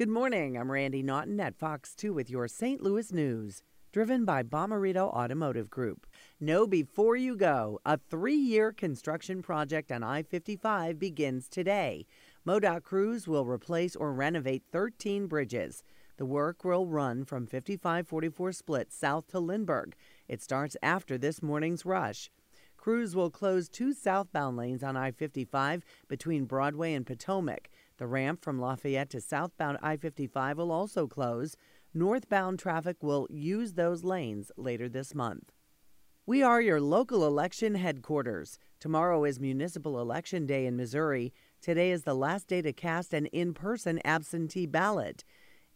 Good morning. I'm Randi Naughton at Fox 2 with your St. Louis news, driven by Bomarito Automotive Group. Know before you go, a three year construction project on I 55 begins today. MoDOT crews will replace or renovate 13 bridges. The work will run from 5544 split south to Lindbergh. It starts after this morning's rush. Crews will close two southbound lanes on I 55 between Broadway and Potomac. The ramp from Lafayette to southbound I 55 will also close. Northbound traffic will use those lanes later this month. We are your local election headquarters. Tomorrow is Municipal Election Day in Missouri. Today is the last day to cast an in person absentee ballot.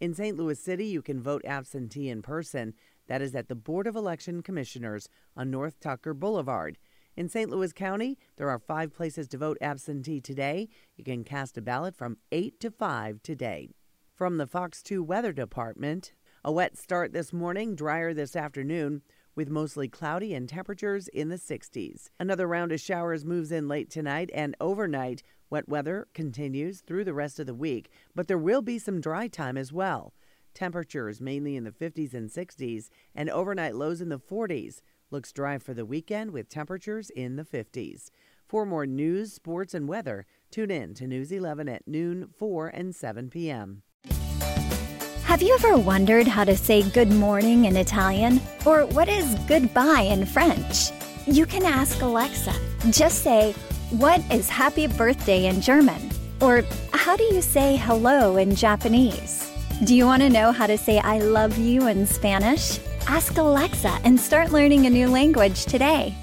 In St. Louis City, you can vote absentee in person. That is at the Board of Election Commissioners on North Tucker Boulevard. In St. Louis County, there are five places to vote absentee today. You can cast a ballot from 8 to 5 today. From the Fox 2 Weather Department, a wet start this morning, drier this afternoon, with mostly cloudy and temperatures in the 60s. Another round of showers moves in late tonight and overnight. Wet weather continues through the rest of the week, but there will be some dry time as well. Temperatures mainly in the 50s and 60s, and overnight lows in the 40s. Looks dry for the weekend with temperatures in the 50s. For more news, sports, and weather, tune in to News 11 at noon, 4, and 7 p.m. Have you ever wondered how to say good morning in Italian? Or what is goodbye in French? You can ask Alexa. Just say, What is happy birthday in German? Or how do you say hello in Japanese? Do you want to know how to say I love you in Spanish? Ask Alexa and start learning a new language today.